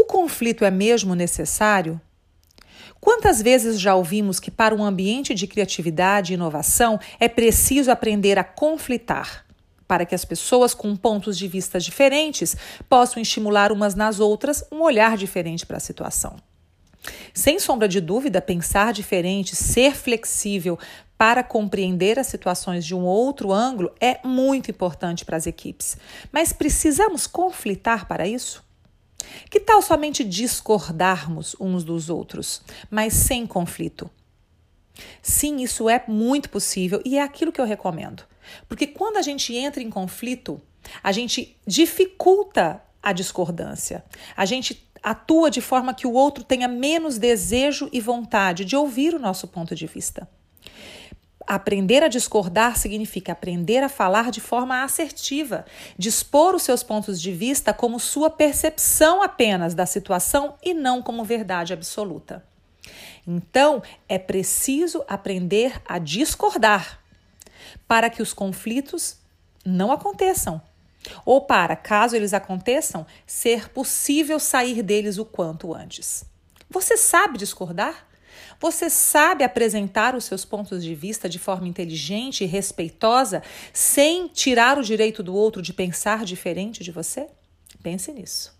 O conflito é mesmo necessário? Quantas vezes já ouvimos que para um ambiente de criatividade e inovação é preciso aprender a conflitar, para que as pessoas com pontos de vista diferentes possam estimular umas nas outras um olhar diferente para a situação? Sem sombra de dúvida, pensar diferente, ser flexível para compreender as situações de um outro ângulo é muito importante para as equipes. Mas precisamos conflitar para isso? Que tal somente discordarmos uns dos outros, mas sem conflito? Sim, isso é muito possível e é aquilo que eu recomendo. Porque quando a gente entra em conflito, a gente dificulta a discordância. A gente atua de forma que o outro tenha menos desejo e vontade de ouvir o nosso ponto de vista. Aprender a discordar significa aprender a falar de forma assertiva, dispor os seus pontos de vista como sua percepção apenas da situação e não como verdade absoluta. Então, é preciso aprender a discordar para que os conflitos não aconteçam. Ou para, caso eles aconteçam, ser possível sair deles o quanto antes. Você sabe discordar? Você sabe apresentar os seus pontos de vista de forma inteligente e respeitosa, sem tirar o direito do outro de pensar diferente de você? Pense nisso.